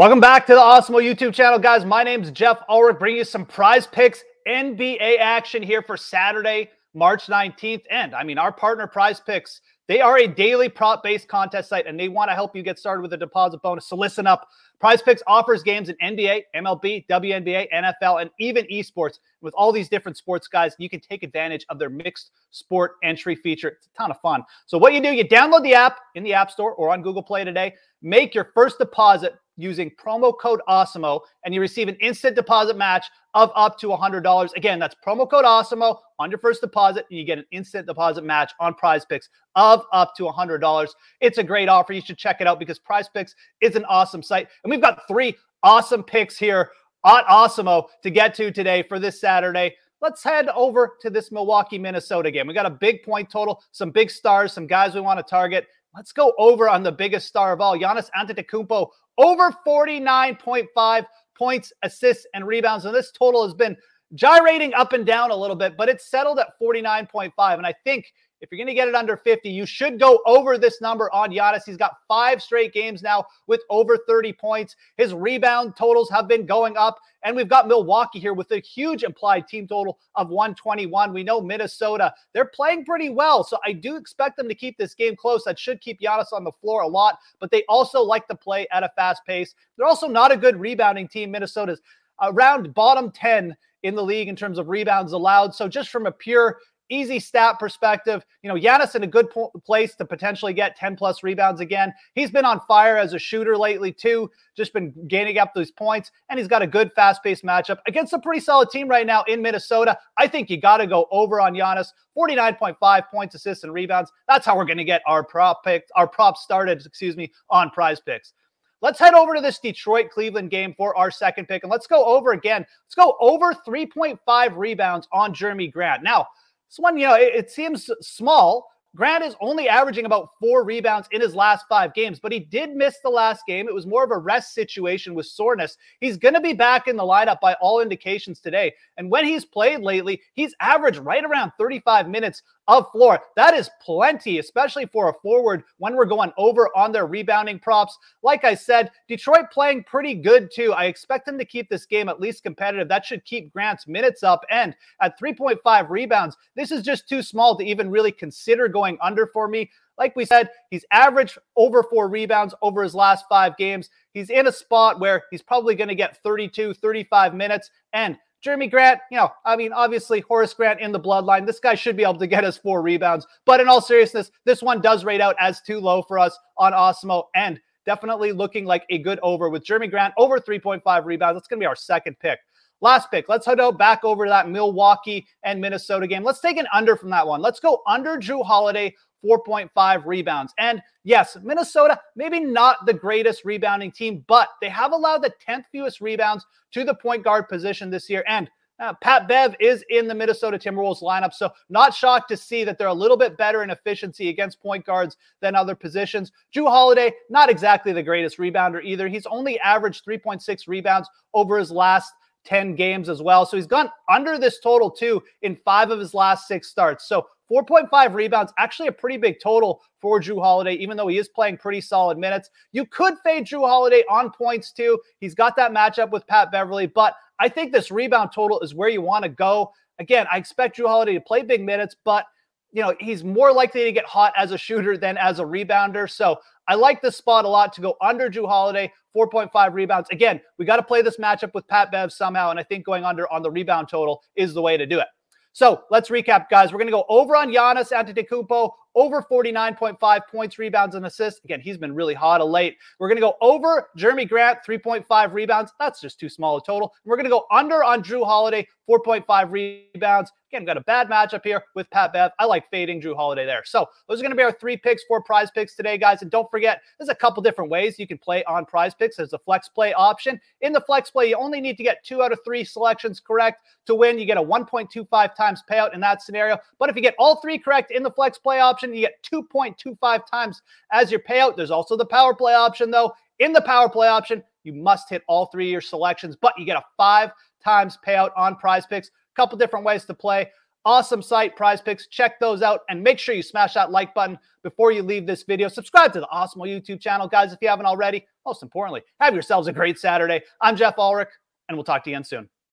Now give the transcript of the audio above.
Welcome back to the Awesemo YouTube channel, guys. My name is Geoff Ulrich, bringing you some prize picks, NBA action here for Saturday, March 19th. And I mean, our partner Prize Picks, they are a daily prop based contest site and they want to help you get started with a deposit bonus. So listen up. Prize Picks offers games in NBA, MLB, WNBA, NFL, and even esports. With all these different sports, guys, you can take advantage of their mixed sport entry feature. It's a ton of fun. So, what you do, you download the app in the App Store or on Google Play today, make your first deposit using promo code AWESEMO, and you receive an instant deposit match of up to $100. Again, that's promo code AWESEMO on your first deposit, and you get an instant deposit match on prize picks of up to $100. It's a great offer. You should check it out because prize picks is an awesome site. And we've got three awesome picks here on Awesemo to get to today for this Saturday. Let's head over to this Milwaukee, Minnesota game. We got a big point total, some big stars, some guys we want to target. Let's go over on the biggest star of all, Giannis Antetokounmpo, over 49.5 points, assists, and rebounds. And this total has been gyrating up and down a little bit, but it's settled at 49.5. And I think if you're going to get it under 50, you should go over this number on Giannis. He's got five straight games now with over 30 points. His rebound totals have been going up. And we've got Milwaukee here with a huge implied team total of 121. We know Minnesota, they're playing pretty well. So I do expect them to keep this game close. That should keep Giannis on the floor a lot, but they also like to play at a fast pace. They're also not a good rebounding team. Minnesota's around bottom 10 in the league in terms of rebounds allowed. So just from a pure easy stat perspective, you know, Giannis in a good po- place to potentially get 10 plus rebounds again. He's been on fire as a shooter lately, too, just been gaining up those points. And he's got a good fast paced matchup against a pretty solid team right now in Minnesota. I think you got to go over on Giannis 49.5 points, assists, and rebounds. That's how we're going to get our prop pick, our props started, excuse me, on prize picks. Let's head over to this Detroit Cleveland game for our second pick. And let's go over again. Let's go over 3.5 rebounds on Jerami Grant. Now, this one, you know, it, it seems small. Grant is only averaging about four rebounds in his last five games, but he did miss the last game. It was more of a rest situation with soreness. He's going to be back in the lineup by all indications today. And when he's played lately, he's averaged right around 35 minutes of floor. That is plenty, especially for a forward when we're going over on their rebounding props. Like I said, Detroit playing pretty good too. I expect them to keep this game at least competitive. That should keep Grant's minutes up. And at 3.5 rebounds, this is just too small to even really consider going under for me. Like we said, he's averaged over four rebounds over his last five games. He's in a spot where he's probably going to get 32, 35 minutes. And Jerami Grant, you know, I mean, obviously Horace Grant in the bloodline. This guy should be able to get us four rebounds. But in all seriousness, this one does rate out as too low for us on Awesemo and definitely looking like a good over with Jerami Grant over 3.5 rebounds. That's going to be our second pick. Last pick. Let's head out back over to that Milwaukee and Minnesota game. Let's take an under from that one. Let's go under Jrue Holiday 4.5 rebounds. And yes, Minnesota, maybe not the greatest rebounding team, but they have allowed the 10th fewest rebounds to the point guard position this year. And uh, Pat Bev is in the Minnesota Timberwolves lineup, so not shocked to see that they're a little bit better in efficiency against point guards than other positions. Jrue Holiday, not exactly the greatest rebounder either. He's only averaged 3.6 rebounds over his last 10 games as well. So he's gone under this total too in five of his last six starts. So 4.5 rebounds, actually a pretty big total for Jrue Holiday, even though he is playing pretty solid minutes. You could fade Jrue Holiday on points too. He's got that matchup with Pat Beverley, but I think this rebound total is where you want to go. Again, I expect Jrue Holiday to play big minutes, but you know, he's more likely to get hot as a shooter than as a rebounder. So I like this spot a lot to go under Jrue Holiday, 4.5 rebounds. Again, we got to play this matchup with Pat Bev somehow. And I think going under on the rebound total is the way to do it. So let's recap, guys. We're going to go over on Giannis Antetokounmpo, over 49.5 points, rebounds, and assists. Again, he's been really hot of late. We're going to go over Jerami Grant, 3.5 rebounds. That's just too small a total. And we're going to go under on Jrue Holiday, 4.5 rebounds. Again, got a bad matchup here with Pat Bev. I like fading Jrue Holiday there. So those are going to be our three picks, for prize picks today, guys. And don't forget, there's a couple different ways you can play on prize picks. There's a flex play option. In the flex play, you only need to get two out of three selections correct to win. You get a 1.25 times payout in that scenario. But if you get all three correct in the flex play option, you get 2.25 times as your payout. There's also the power play option, though. In the power play option, you must hit all three of your selections, but you get a five times payout on prize picks A couple different ways to play. Awesome site, prize picks. Check those out and make sure you smash that like button before you leave this video. Subscribe to the Awesemo YouTube channel, guys, if you haven't already. Most importantly, have yourselves a great Saturday. I'm Geoff Ulrich, and we'll talk to you again soon.